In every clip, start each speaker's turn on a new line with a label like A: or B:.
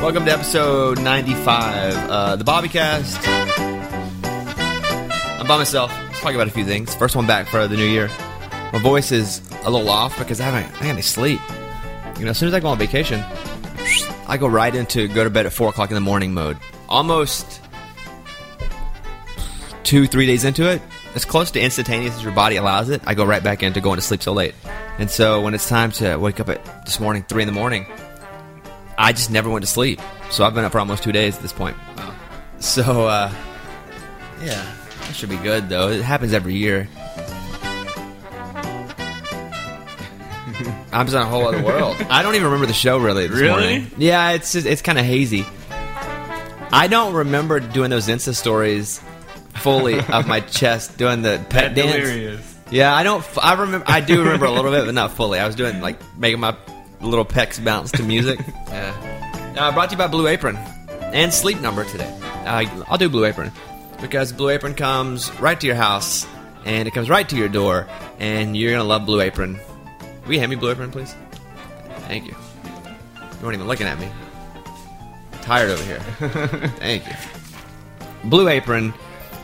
A: Welcome to episode 95, uh, the Bobbycast. I'm by myself. Let's talk about a few things. First one back for the new year. My voice is a little off because I haven't, I had any sleep. You know, as soon as I go on vacation, I go right into go to bed at 4 o'clock in the morning mode. Almost two, three days into it, as close to instantaneous as your body allows it, I go right back into going to sleep so late. And so when it's time to wake up at this morning, 3 in the morning, I just never went to sleep. So I've been up for almost two days at this point. Wow. So, uh, yeah, that should be good though. It happens every year. I'm just on a whole other world. I don't even remember the show really. This
B: Really?
A: Morning. Yeah, it's just, it's kind of hazy. I don't remember doing those Insta stories fully of my chest doing the pet dance.
B: Delirious.
A: Yeah, I don't. I remember. I do remember a little bit, but not fully. I was doing like making my little pecs bounce to music. yeah. Uh, brought to you by Blue Apron and Sleep Number today. Uh, I'll do Blue Apron because Blue Apron comes right to your house and it comes right to your door, and you're gonna love Blue Apron. Will you hand me Blue Apron, please? Thank you. You weren't even looking at me. tired over here. Thank you. Blue Apron.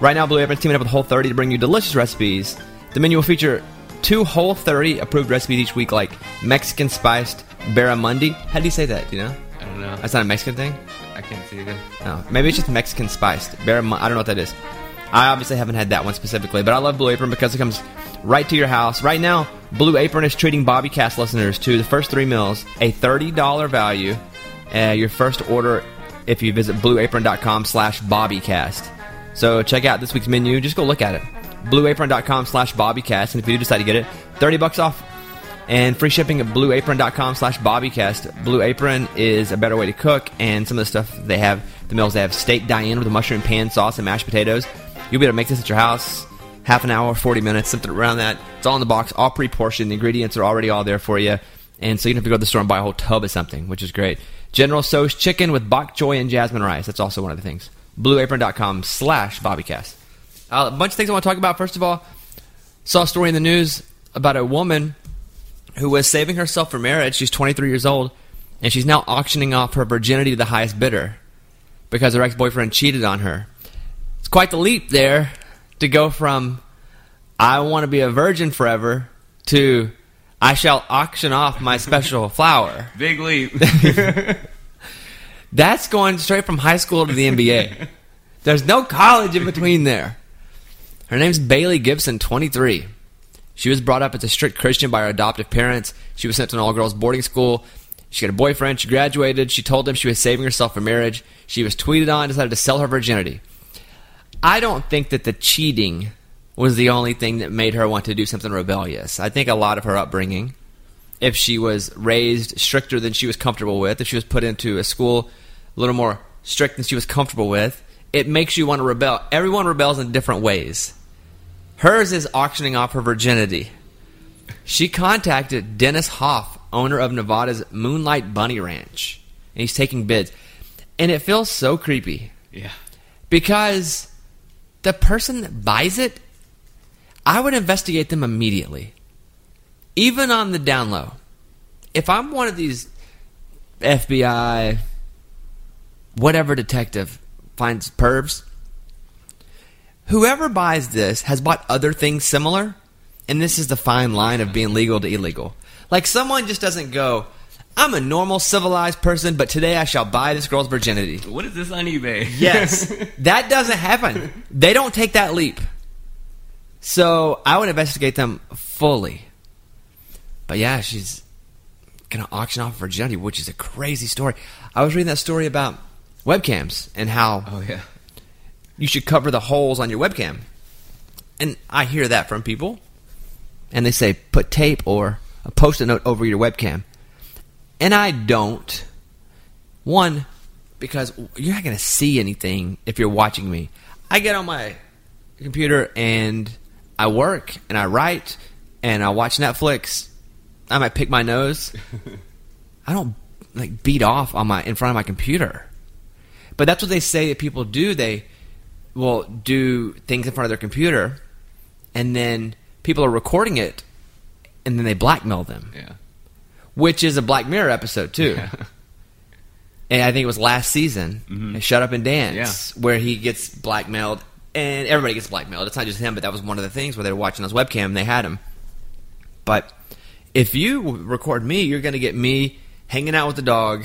A: Right now, Blue Apron's teaming up with Whole 30 to bring you delicious recipes. The menu will feature two Whole 30 approved recipes each week, like Mexican spiced barramundi. How do you say that? Do you know?
B: I don't know.
A: That's not a Mexican thing?
B: I can't see it.
A: No, maybe it's just Mexican spiced. Barram- I don't know what that is. I obviously haven't had that one specifically, but I love Blue Apron because it comes right to your house. Right now, Blue Apron is treating Bobbycast listeners to the first three meals a $30 value. Uh, your first order if you visit blueapron.com slash bobbycast. So check out this week's menu. Just go look at it. blueapron.com slash bobbycast. And if you do decide to get it, 30 bucks off and free shipping at blueapron.com slash bobbycast. Blue Apron is a better way to cook, and some of the stuff they have, the meals they have steak Diane with a mushroom pan sauce and mashed potatoes. You'll be able to make this at your house. Half an hour, 40 minutes, something around that. It's all in the box, all pre portioned. The ingredients are already all there for you. And so you don't have to go to the store and buy a whole tub of something, which is great. General Tso's chicken with bok choy and jasmine rice. That's also one of the things. Blueapron.com slash bobbycast. Uh, a bunch of things I want to talk about. First of all, saw a story in the news about a woman who was saving herself for marriage. She's 23 years old, and she's now auctioning off her virginity to the highest bidder because her ex boyfriend cheated on her. It's quite the leap there to go from I want to be a virgin forever to I shall auction off my special flower.
B: Big leap.
A: That's going straight from high school to the NBA. There's no college in between there. Her name's Bailey Gibson, 23. She was brought up as a strict Christian by her adoptive parents. She was sent to an all girls boarding school. She got a boyfriend. She graduated. She told him she was saving herself for marriage. She was tweeted on, decided to sell her virginity. I don't think that the cheating was the only thing that made her want to do something rebellious. I think a lot of her upbringing, if she was raised stricter than she was comfortable with, if she was put into a school a little more strict than she was comfortable with, it makes you want to rebel. Everyone rebels in different ways. Hers is auctioning off her virginity. She contacted Dennis Hof, owner of Nevada's Moonlight Bunny Ranch, and he's taking bids. And it feels so creepy
B: yeah.
A: because the person that buys it, I would investigate them immediately, even on the down low. If I'm one of these FBI, whatever detective finds pervs, whoever buys this has bought other things similar, and this is the fine line of being legal to illegal. Like someone just doesn't go, I'm a normal civilized person, but today I shall buy this girl's virginity.
B: What is this on eBay?
A: Yes. that doesn't happen. They don't take that leap. So I would investigate them fully. But yeah, she's going to auction off virginity, which is a crazy story. I was reading that story about webcams and how
B: oh yeah.
A: You should cover the holes on your webcam. And I hear that from people. And they say, put tape or a post it note over your webcam. And I don't. One, because you're not going to see anything if you're watching me. I get on my computer and I work and I write and I watch Netflix. I might pick my nose. I don't like beat off on my in front of my computer. But that's what they say that people do. They will do things in front of their computer, and then people are recording it, and then they blackmail them,
B: Yeah.
A: which is a Black Mirror episode too. and I think it was last season, mm-hmm. Shut Up and Dance, where he gets blackmailed, and everybody gets blackmailed. It's not just him, but that was one of the things where they were watching his webcam and they had him. But if you record me, you're going to get me hanging out with the dog,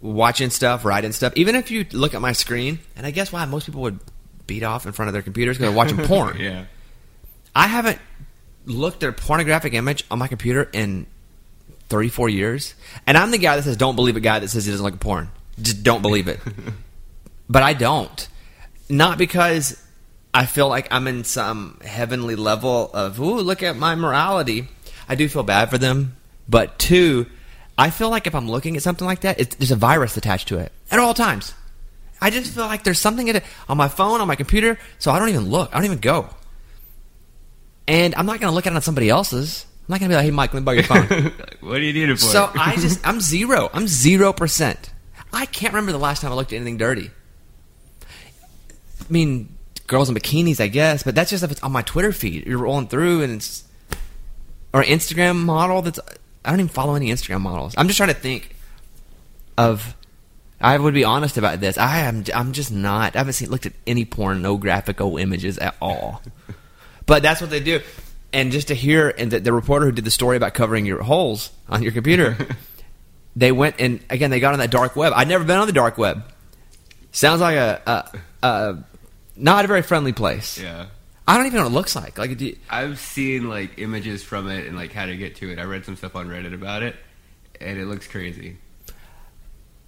A: watching stuff, writing stuff. Even if you look at my screen, and I guess why most people would beat off in front of their computers because they're watching porn.
B: Yeah.
A: I haven't looked at a pornographic image on my computer in 34 years. And I'm the guy that says, don't believe a guy that says he doesn't look at porn. Just don't believe it. but I don't. Not because I feel like I'm in some heavenly level of, ooh, look at my morality. I do feel bad for them. But two, I feel like if I'm looking at something like that, it's, there's a virus attached to it at all times. I just feel like there's something in it on my phone, on my computer, so I don't even look. I don't even go. And I'm not going to look at it on somebody else's. I'm not going to be like, hey, Mike, let me borrow your phone.
B: what do you need it for?
A: so I just, I'm zero. I'm zero percent. I can't remember the last time I looked at anything dirty. I mean, girls in bikinis, I guess, but that's just if it's on my Twitter feed. You're rolling through and it's, or Instagram model that's, I don't even follow any Instagram models. I'm just trying to think of, I would be honest about this. I am, I'm just not, I haven't seen, looked at any porn, no graphical images at all. But that's what they do. And just to hear, and the, the reporter who did the story about covering your holes on your computer, they went and again they got on that dark web. I'd never been on the dark web. Sounds like a, a, a not a very friendly place.
B: yeah.
A: I don't even know what it looks like. Like, do you-
B: I've seen like images from it and like how to get to it. I read some stuff on Reddit about it, and it looks crazy.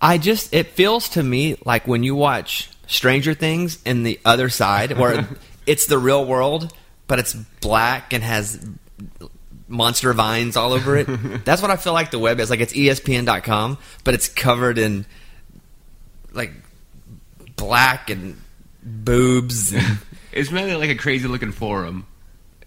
A: I just it feels to me like when you watch Stranger Things and the other side, where it's the real world, but it's black and has monster vines all over it. That's what I feel like the web is. Like it's ESPN.com, but it's covered in like black and boobs. And
B: It's mainly like a crazy looking forum,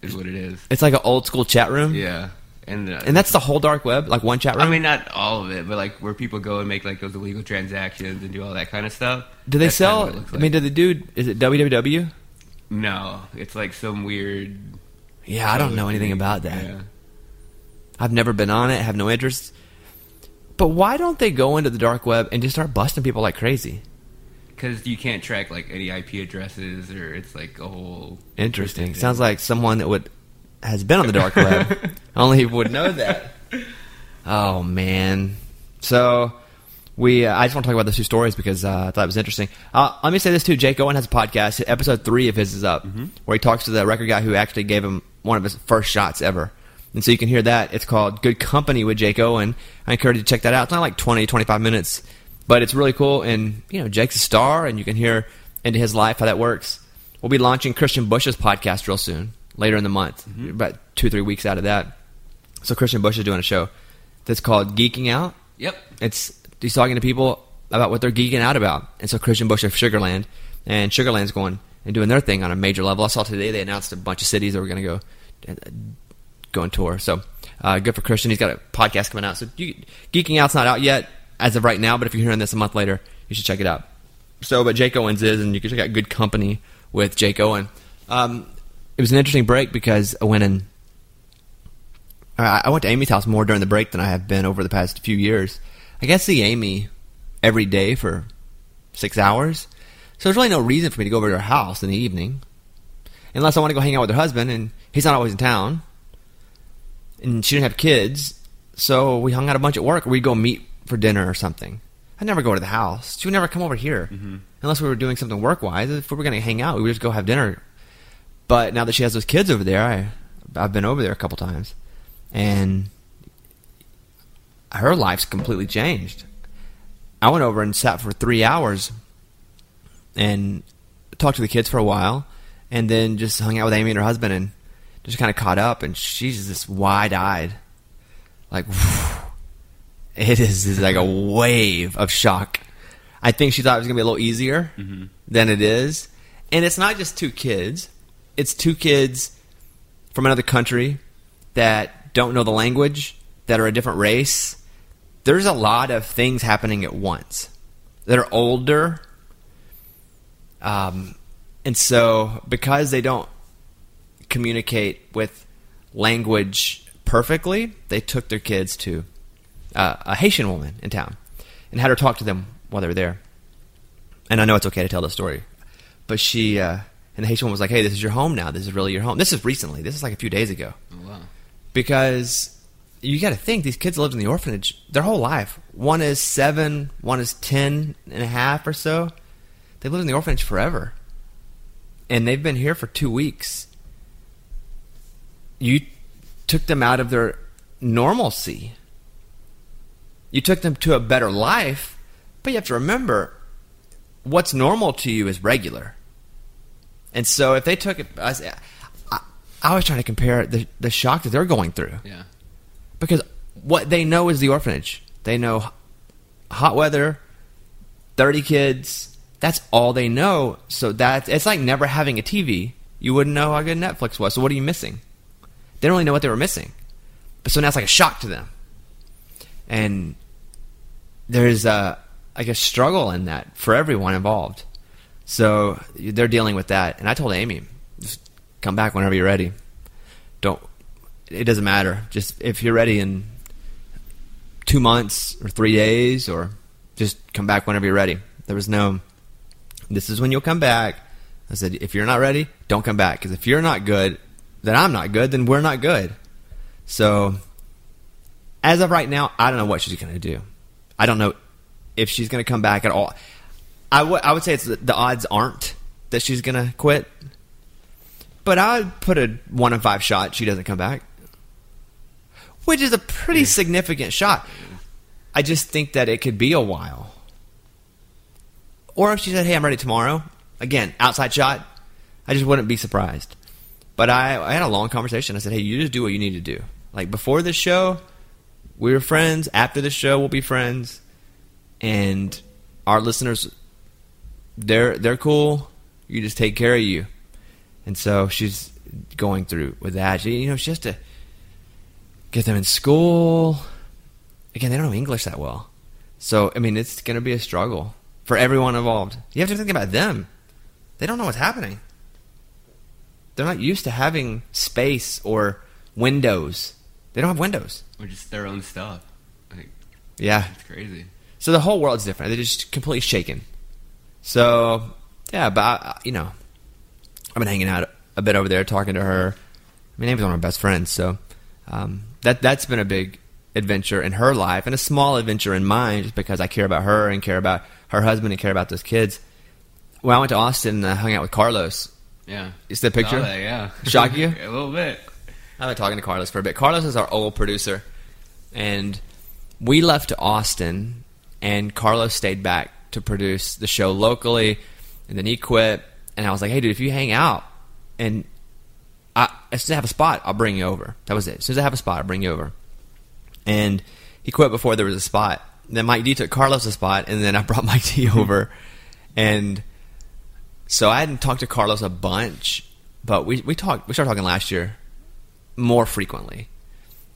B: is what it is.
A: it's like an old school chat room,
B: Yeah, and uh,
A: and that's the whole dark web, like one chat room.
B: I mean not all of it, but like where people go and make like those illegal transactions and do all that kind of stuff.
A: do they
B: That's
A: sell?
B: what it looks
A: I mean,
B: like.
A: do they do? Is it www?
B: no, it's like some weird.
A: Yeah, I don't know anything
B: thing.
A: about that.
B: Yeah.
A: I've never been on it, have no interest. But why don't they go into the dark web and just start busting people like crazy?
B: Because you can't track like any IP addresses, or it's like a whole.
A: Interesting. Sounds like someone that would has been on the dark web. Only would know that. Oh man. So we, uh, I just want to talk about those two stories because uh, I thought it was interesting. Uh, let me say this too. Jake Owen has a podcast. Episode three of his is up, where he talks to the record guy who actually gave him one of his first shots ever. And so you can hear that. It's called Good Company with Jake Owen. I encourage you to check that out. It's not like 20, 25 minutes, but it's really cool. And, you know, Jake's a star, and you can hear into his life how that works. We'll be launching Christian Bush's podcast real soon, later in the month, about two, three weeks out of that. So Christian Bush is doing a show that's called Geeking Out.
B: Yep.
A: It's he's talking to people about what they're geeking out about. And so Christian Bush of Sugarland and Sugarland's going and doing their thing on a major level. I saw today they announced a bunch of cities that were going to go go on tour. So uh, good for Christian. He's got a podcast coming out. So you, Geeking Out's not out yet as of right now, but if you're hearing this a month later, you should check it out. So, but Jake Owens is, and you can check out Good Company with Jake Owen. Um, it was an interesting break because I went and I I went to Amy's house more during the break than I have been over the past few years. I guess see Amy every day for six hours. So there's really no reason for me to go over to her house in the evening. Unless I want to go hang out with her husband, and he's not always in town. And she didn't have kids, so we hung out a bunch at work, we'd go meet for dinner or something. I'd never go to the house. She would never come over here. Mm-hmm. Unless we were doing something work wise. If we were going to hang out, we would just go have dinner. But now that she has those kids over there, I, I've been over there a couple times. And her life's completely changed. I went over and sat for three hours and talked to the kids for a while, and then just hung out with Amy and her husband and just kind of caught up. And she's just wide eyed, like it is, is like a wave of shock. I think she thought it was gonna be a little easier than it is, and it's not just two kids; it's two kids from another country that don't know the language, that are a different race. There's a lot of things happening at once that are older. Um, and so, because they don't communicate with language perfectly, they took their kids to uh, a Haitian woman in town. and had her talk to them while they were there. And I know it's okay to tell the story, but she uh, and the Haitian woman was like, "Hey, this is your home now. This is really your home. This is recently. This is like a few days ago."
B: Oh, wow.
A: because you got to think these kids lived in the orphanage their whole life. One is seven, one is ten and a half or so. They lived in the orphanage forever, and they've been here for two weeks. You took them out of their normalcy. You took them to a better life, but you have to remember what's normal to you is regular. And so if they took it, I, was- I, I was trying to compare the the shock that they're going through
B: Yeah.
A: because what they know is the orphanage. They know hot weather, thirty kids. That's all they know. So that it's like never having a TV. You wouldn't know how good Netflix was. So what are you missing? They don't really know what they were missing. But so now it's like a shock to them, and there's a like a struggle in that for everyone involved. So they're dealing with that. And I told Amy, just come back whenever you're ready. Don't. It doesn't matter. Just if you're ready in two months or three days, or just come back whenever you're ready. There was no. This is when you'll come back. I said, if you're not ready, don't come back. Because if you're not good, then I'm not good. Then we're not good. So, as of right now, I don't know what she's going to do. I don't know if she's going to come back at all. I would say it's the, the odds aren't that she's going to quit. But I would put a one in five shot she doesn't come back, which is a pretty significant shot. I just think that it could be a while. Or if she said, "Hey, I'm ready tomorrow," again, outside shot, I just wouldn't be surprised. But I, I had a long conversation. I said, "Hey, you just do what you need to do. Like before this show, we were friends. After the show, we'll be friends, and our listeners, they're they're cool. You just take care of you." And so she's going through with that. She, you know, she has to get them in school. Again, they don't know English that well. So, I mean, it's going to be a struggle for everyone involved. You have to think about them. They don't know what's happening. They're not used to having space or windows. They don't have windows.
B: Or just their own stuff. Like,
A: Yeah.
B: it's crazy.
A: So the whole world's different. They're just completely shaken. So, yeah, but, I, you know, I've been hanging out a bit over there talking to her. I mean, Amy's one of my best friends, so um, that that's been a big adventure in her life and a small adventure in mine, just because I care about her and care about her husband and care about those kids. When I went to Austin, I hung out with Carlos.
B: Yeah.
A: You see the picture?
B: That, yeah.
A: Shock you?
B: a little bit.
A: I've been talking to Carlos for a bit. Carlos is our old producer, and we left to Austin, and Carlos stayed back to produce the show locally, and then he quit. And I was like, "Hey, dude, if you hang out, and I, as soon as I have a spot, I'll bring you over." That was it. As soon as I have a spot, I'll bring you over. And he quit before there was a spot. Then Mike D took Carlos' a spot, and then I brought Mike D over, and so I hadn't talked to Carlos a bunch, but we we talked. We started talking last year more frequently,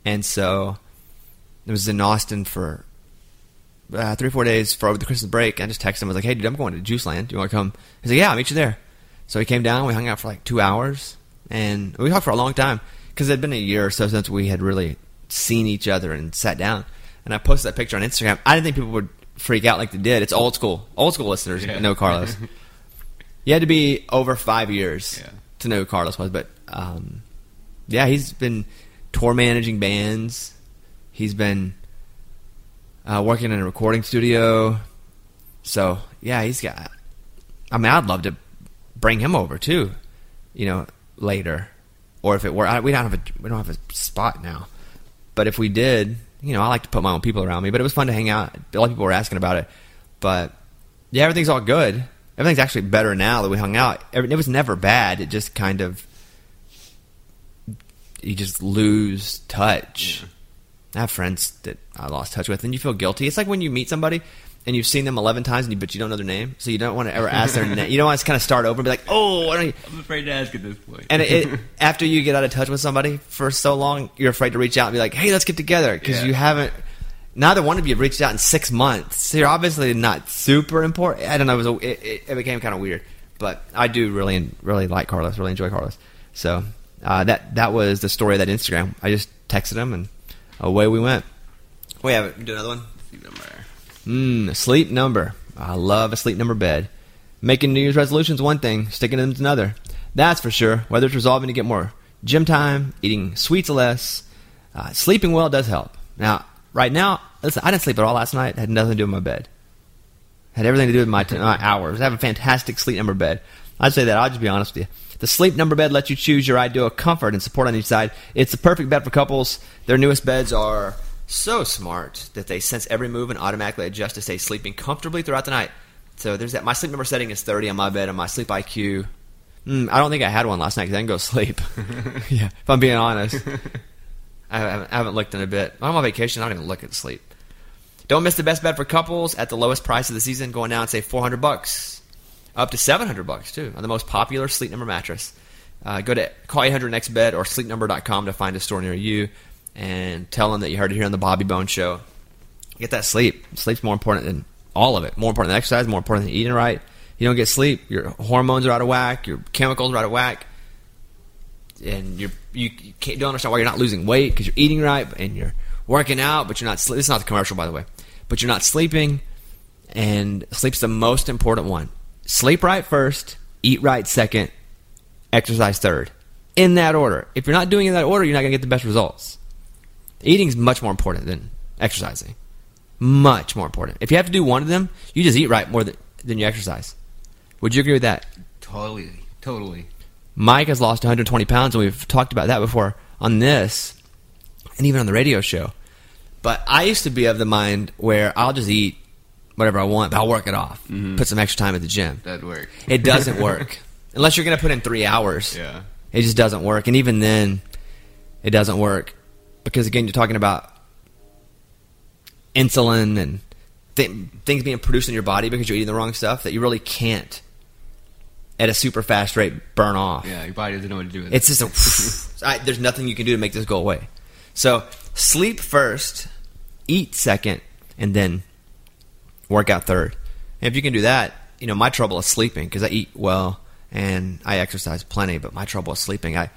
A: and so it was in Austin for uh, three or four days for over the Christmas break. I just texted him. I was like, "Hey, dude, I'm going to Juice Land. Do you want to come?" He's like, "Yeah, I'll meet you there." So he came down. We hung out for like two hours, and we talked for a long time because it had been a year or so since we had really seen each other and sat down. And I posted that picture on Instagram. I didn't think people would freak out like they did. It's old school. Old school listeners
B: Yeah.
A: know Carlos. you had to be over five years
B: Yeah.
A: to know who Carlos was, but um, yeah, he's been tour managing bands. He's been uh, working in a recording studio. So yeah, he's got. I mean, I'd love to bring him over too. You know, later, or if it were, I, we don't have a we don't have a spot now. But if we did, you know, I like to put my own people around me. But it was fun to hang out. A lot of people were asking about it. But yeah, everything's all good. Everything's actually better now that we hung out. It was never bad. It just kind of you just lose touch. I have friends that I lost touch with, and you feel guilty. It's like when you meet somebody and you've seen them eleven times, and you, but you don't know their name, so you don't want to ever ask their name. You don't want to kind of start over and be like, "Oh, I don't."
B: I'm afraid to ask at this point.
A: And it, it, after you get out of touch with somebody for so long, you're afraid to reach out and be like, "Hey, let's get together," because
B: Yeah.
A: you haven't. Neither one of you have reached out in six months, so you're obviously not super important. I don't know. It, was a, it, it, it became kind of weird, but I do really, really like Carlos. Really enjoy Carlos. So uh, that that was the story of that Instagram. I just texted him, and away we went. We have it. Do another one.
B: See them there.
A: Mmm, sleep number. I love a sleep number bed. Making New Year's resolutions one thing, sticking to them is another. That's for sure. Whether it's resolving to get more gym time, eating sweets less, uh, sleeping well does help. Now, right now, listen, I didn't sleep at all last night. Had nothing to do with my bed. Had everything to do with my, t- my hours. I have a fantastic sleep number bed. I'd say that. I'll just be honest with you. The sleep number bed lets you choose your ideal comfort and support on each side. It's the perfect bed for couples. Their newest beds are so smart that they sense every move and automatically adjust to stay sleeping comfortably throughout the night. So there's that. My sleep number setting is 30 on my bed, and my sleep IQ. Mm, I don't think I had one last night because I didn't go sleep. yeah, if I'm being honest. I haven't, I haven't looked in a bit. I'm on vacation. I don't even look at sleep. Don't miss the best bed for couples at the lowest price of the season. Going down, and say 400 bucks, up to 700 bucks too, on the most popular sleep number mattress. Uh, go to call 800 next bed or sleepnumber.com to find a store near you and tell them that you heard it here on the Bobby Bone Show. Get that sleep. Sleep's more important than all of it. More important than exercise. More important than eating right. You don't get sleep, your hormones are out of whack. Your chemicals are out of whack and you're you, you don't understand why you're not losing weight because you're eating right and you're working out, but you're not. This is not the commercial, by the way. But you're not sleeping, and sleep's the most important one. Sleep right first, eat right second, exercise third, in that order. If you're not doing it in that order, you're not going to get the best results. Eating is much more important than exercising. Much more important. If you have to do one of them, you just eat right more than, than you exercise. Would you agree with that?
B: Totally, totally.
A: Mike has lost 120 pounds, and we've talked about that before on this and even on the radio show. But I used to be of the mind where I'll just eat whatever I want, but I'll work it off.
B: Mm-hmm.
A: Put some extra time at the gym.
B: That'd work.
A: It doesn't work. Unless you're going to put in three hours.
B: Yeah.
A: It just doesn't work. And even then, it doesn't work. Because again, you're talking about insulin and th- things being produced in your body because you're eating the wrong stuff that you really can't at a super fast rate burn off.
B: Yeah, your body doesn't know what to do with it.
A: It's
B: it.
A: just a. I, there's nothing you can do to make this go away. So sleep first, eat second, and then work out third. And if you can do that, you know my trouble is sleeping because I eat well and I exercise plenty, but my trouble is sleeping. I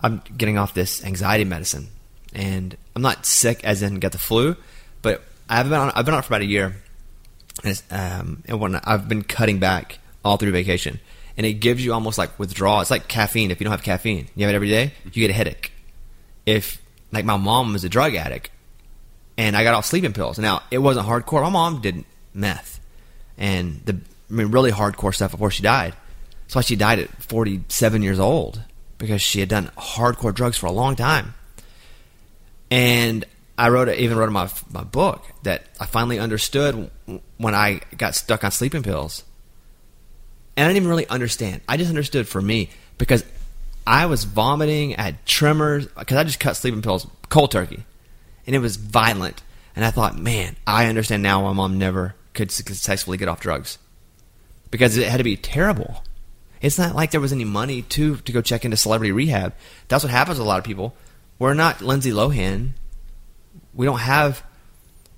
A: I'm getting off this anxiety medicine, and I'm not sick as in get the flu, but I've been on I've been on for about a year, and, um, and when I've been cutting back all through vacation, and it gives you almost like withdrawal. It's like caffeine. If you don't have caffeine, you have it every day, you get a headache. If like my mom was a drug addict, and I got off sleeping pills. Now it wasn't hardcore. My mom did meth, and the I mean really hardcore stuff before she died. That's why she died at 47 years old because she had done hardcore drugs for a long time. And I wrote even wrote in my my book that I finally understood when I got stuck on sleeping pills. And I didn't even really understand. I just understood for me because I was vomiting, I had tremors because I just cut sleeping pills cold turkey, and it was violent. And I thought, man, I understand now why mom never could successfully get off drugs because it had to be terrible. It's not like there was any money to to go check into celebrity rehab. That's what happens with a lot of people. We're not Lindsay Lohan. We don't have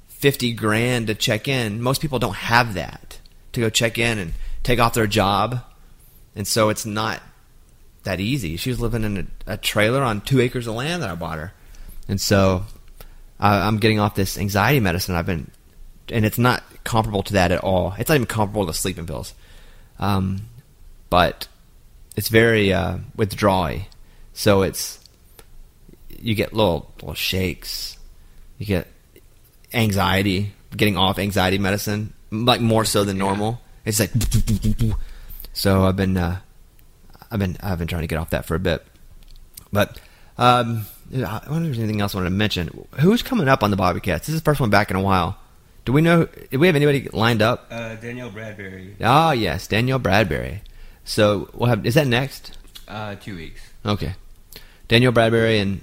A: fifty grand to check in. Most people don't have that to go check in and take off their job, and so it's not that easy. She was living in a, a trailer on two acres of land that I bought her, and so I, I'm getting off this anxiety medicine. I've been, and it's not comparable to that at all. It's not even comparable to sleeping pills, um, but it's very uh, withdrawing. So it's you get little little shakes, you get anxiety, getting off anxiety medicine, like more so than normal. It's like so. I've been uh, I've been I've been trying to get off that for a bit, but um, I wonder if there's anything else I wanted to mention. Who's coming up on the Bobbycast? This is the first one back in a while. Do we know? Do we have anybody lined up?
B: Uh, Danielle Bradbery.
A: Ah, yes, Danielle Bradbery. So we'll have. Is that next?
B: Uh, two weeks.
A: Okay, Danielle Bradbery and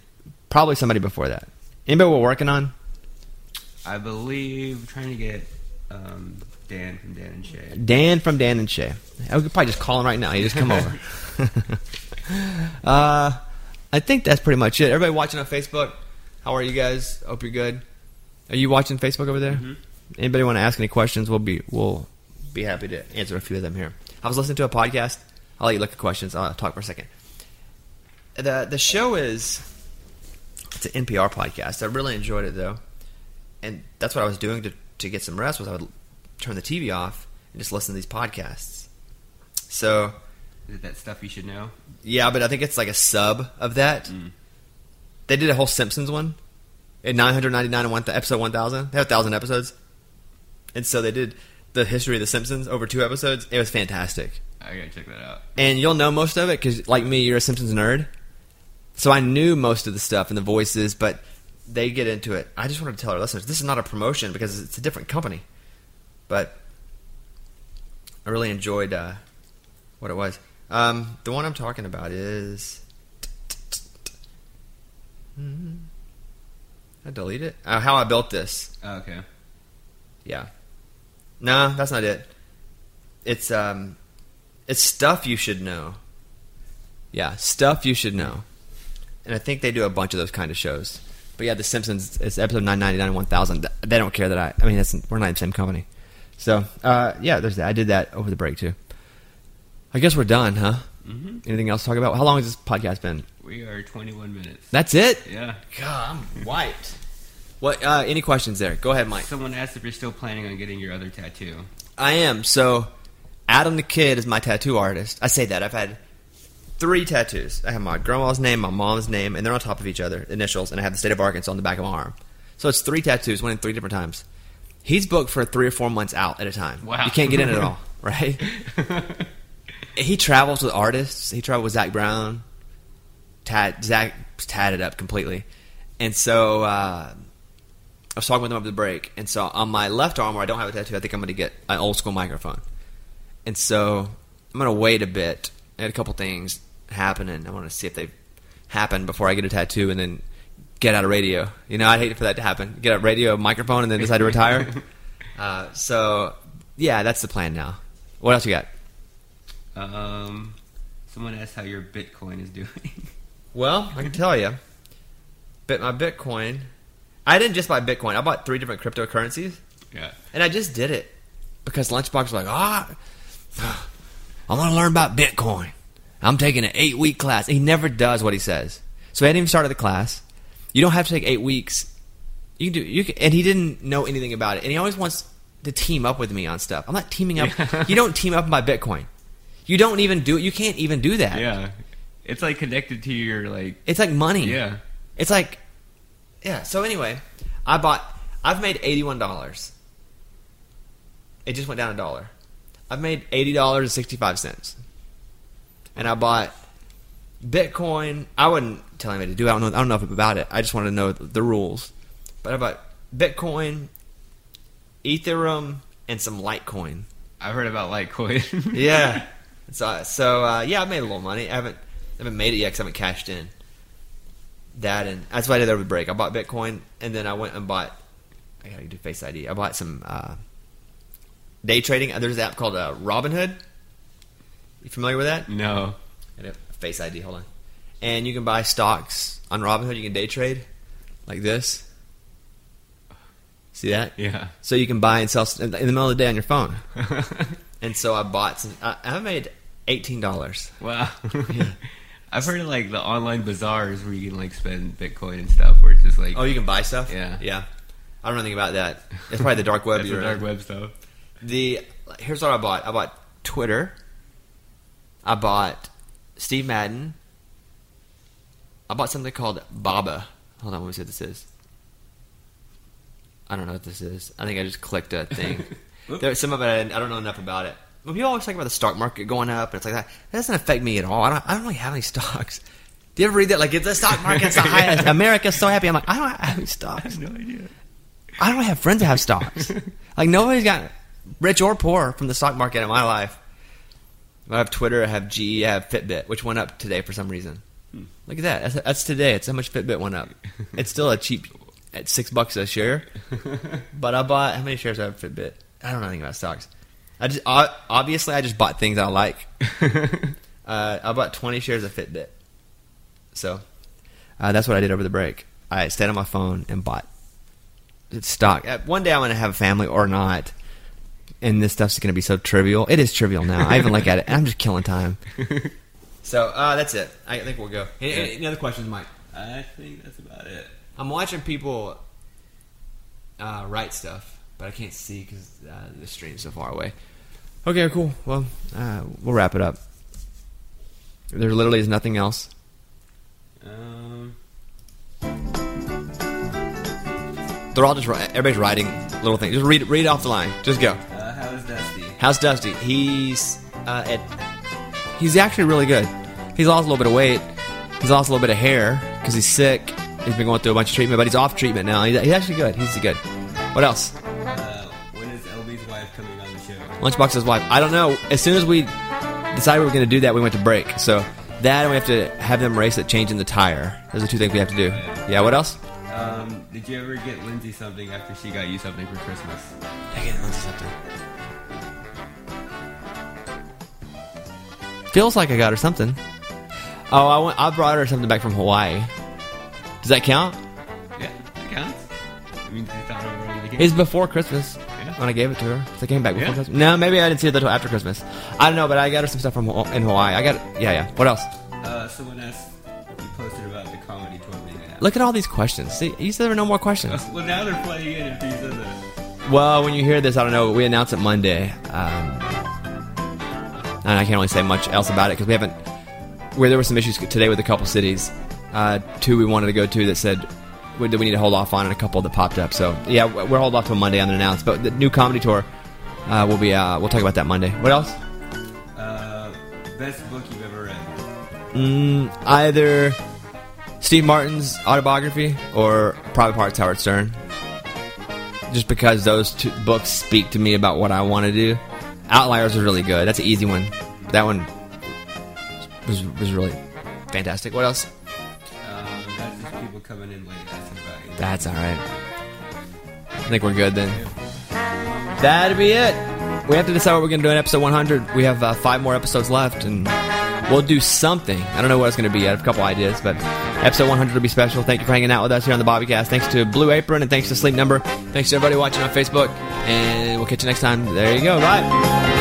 A: probably somebody before that. Anybody we're working on?
B: I believe trying to get um, Dan from Dan and Shay.
A: Dan from Dan and Shay. I could probably just call him right now. You just come over. uh, I think that's pretty much it. Everybody watching on Facebook, how are you guys? Hope you're good. Are you watching Facebook over there?
B: Mhm.
A: Anybody want to ask any questions? We'll be we'll be happy to answer a few of them here. I was listening to a podcast. I'll let you look at questions. I'll talk for a second. The the show is it's an NPR podcast. I really enjoyed it though, and that's what I was doing to to get some rest was I would turn the TV off and just listen to these podcasts. So
B: Is it that stuff you should know?
A: yeah, but I think it's like a sub of that.
B: Mm.
A: They did a whole Simpsons one in 999 and one episode 1000. They have thousand episodes, and so they did the history of the Simpsons over two episodes. It was fantastic.
B: I gotta check that out.
A: and you'll know most of it because, like me, you're a Simpsons nerd. So I knew most of the stuff and the voices, but they get into it. I just wanted to tell our listeners this is not a promotion because it's a different company, but I really enjoyed uh, what it was. Um, the one I'm talking about is. Hmm. I delete it. Uh, how I built this.
B: Oh, okay.
A: Yeah. No, that's not it. It's um it's stuff you should know. Yeah, stuff you should know. And I think they do a bunch of those kind of shows. But yeah, The Simpsons it's episode nine ninety nine one thousand. They don't care that I I mean, that's, we're not in the same company. So, uh, yeah, there's that. I did that over the break too. I guess we're done, huh?
B: hmm
A: Anything else to talk about? How long has this podcast been?
B: We are 21 minutes.
A: That's it?
B: Yeah.
A: God, I'm wiped. What uh, any questions there? Go ahead, Mike.
B: Someone asked if you're still planning on getting your other tattoo.
A: I am. So, Adam the Kid is my tattoo artist. I say that. I've had three tattoos. I have my grandma's name, my mom's name, and they're on top of each other, initials, and I have the state of Arkansas on the back of my arm. So it's three tattoos, one in three different times. He's booked for three or four months out at a time.
B: Wow.
A: You can't get in at all, right? he travels with artists. He traveled with Zac Brown. Tat, Zac tatted up completely. And so uh, I was talking with him over the break. And so on my left arm where I don't have a tattoo, I think I'm going to get an old school microphone. And so I'm going to wait a bit. I had a couple things happening. I want to see if they happen before I get a tattoo and then get out of radio. You know, I'd hate for that to happen. Get a radio microphone and then decide to retire. uh, so, yeah, that's the plan now. What else you got?
B: Um, someone asked how your Bitcoin is doing.
A: Well, I can tell you. Bit my Bitcoin. I didn't just buy Bitcoin. I bought three different cryptocurrencies,
B: yeah.
A: and I just did it because Lunchbox was like, "Ah, I want to learn about Bitcoin. I'm taking an eight week class." He never does what he says, so I hadn't even started the class. You don't have to take eight weeks. You can do. You can, and he didn't know anything about it, and he always wants to team up with me on stuff. I'm not teaming up. you don't team up my Bitcoin. You don't even do it. You can't even do that.
B: Yeah. It's like connected to your like.
A: It's like money.
B: Yeah.
A: It's like, yeah. So anyway, I bought. I've made eighty-one dollars. It just went down a dollar. I've made eighty dollars and sixty-five cents, and I bought Bitcoin. I wouldn't tell anybody to do. It. I don't know. I don't know about it. I just wanted to know the, the rules. But I bought Bitcoin, Ethereum, and some Litecoin.
B: I've heard about Litecoin.
A: Yeah. so so uh, yeah, I made a little money. I haven't I haven't made it yet because I haven't cashed in. That and that's what I did over the break. I bought Bitcoin and then I went and bought. I gotta do Face ID. I bought some uh, day trading. Uh, There's an app called uh, Robinhood. You familiar with that?
B: no.
A: Face ID. Hold on. And you can buy stocks on Robinhood. You can day trade like this. See that?
B: Yeah.
A: So you can buy and sell in the middle of the day on your phone. And so I bought some. I, I made eighteen dollars.
B: wow. I've heard of like the online bazaars where you can like spend Bitcoin and stuff, where it's just like
A: Oh, you can buy stuff.
B: Yeah.
A: yeah. I don't know anything about that. It's probably the dark web.
B: that's the dark web stuff.
A: The here's what I bought. I bought Twitter. I bought Steve Madden. I bought something called Baba. Hold on, let me see what this is. I don't know what this is. I think I just clicked a thing. there, some of it I, I don't know enough about it. But people always talk about the stock market going up, and it's like that. That doesn't affect me at all. I don't. I don't really have any stocks. Do you ever read that? Like, if the stock market's the highest, America's so happy. I'm like, I don't have any stocks.
B: no idea.
A: I don't have friends that have stocks. like nobody's got rich or poor from the stock market in my life. I have Twitter, I have GE, I have Fitbit, which went up today for some reason. Hmm. Look at that. That's, that's today. It's how much Fitbit went up. It's still a cheap at six bucks a share. But I bought how many shares I have Fitbit? I don't know anything about stocks. I just o- obviously I just bought things I like. Uh, I bought twenty shares of Fitbit. So uh, that's what I did over the break. I stayed on my phone and bought stock. Uh, One day I'm going to have a family or not, and this stuff's going to be so trivial. It is trivial now. I even look at it, and I'm just killing time. So uh, that's it. I think we'll go. Any, any- any other questions, Mike?
B: I think that's about it.
A: I'm watching people uh, write stuff. but I can't see because uh, the stream's so far away. Okay, cool. Well, uh, we'll wrap it up. There literally is nothing else.
B: Um,
A: They're all just everybody's writing little things. Just read read off the line. Just go.
B: uh, how's Dusty?
A: How's Dusty? He's uh, at, he's actually really good. He's lost a little bit of weight. He's lost a little bit of hair because he's sick. He's been going through a bunch of treatment, but he's off treatment now. He's, he's actually good. He's good. What else? Lunchbox's wife. I don't know. As soon as we decided we were going to do that, we went to break. So that and we have to have them race at changing the tire. Those are two things we have to do. Yeah. What else?
B: Um, did you ever get Lindsay something after she got you something for Christmas?
A: Dang it, let's something. Feels like I got her something. Oh, I went, I brought her something back from Hawaii. Does that count?
B: Yeah, that counts. I mean, you thought over on vacation.
A: It's before Christmas. When I gave it to her. So I came back before
B: Yeah.
A: Christmas. No, maybe I didn't see it until after Christmas. I don't know, but I got her some stuff from in Hawaii. I got yeah, yeah. What else?
B: Uh, someone asked you posted about the comedy tour being at.
A: Look at all these questions. See, you said there were no more questions.
B: Well, now they're playing in if you said that.
A: Well, when you hear this, I don't know. We announce it Monday, um, and I can't really say much else about it because we haven't. Where there were some issues today with a couple cities, uh, two we wanted to go to that said we, that we need to hold off on, and a couple that popped up. So yeah, we're holding off till Monday on the announce. But the new comedy tour uh, will be. Uh, we'll talk about that Monday. What else?
B: Uh, best book you've ever read.
A: Mm, either Steve Martin's autobiography or Private Parts Howard Stern. Just because those two books speak to me about what I want to do. Outliers was really good. That's an easy one. That one was was really fantastic. What else?
B: Um, that's just people coming in late asking about you.
A: That's all right. I think we're good then. That'd be it. We have to decide what we're going to do in episode 100. We have uh, five more episodes left, and we'll do something. I don't know what it's going to be. I have a couple ideas, but episode 100 will be special. Thank you for hanging out with us here on the Bobbycast. Thanks to Blue Apron, and thanks to Sleep Number. Thanks to everybody watching on Facebook, and we'll catch you next time. There you go. Bye.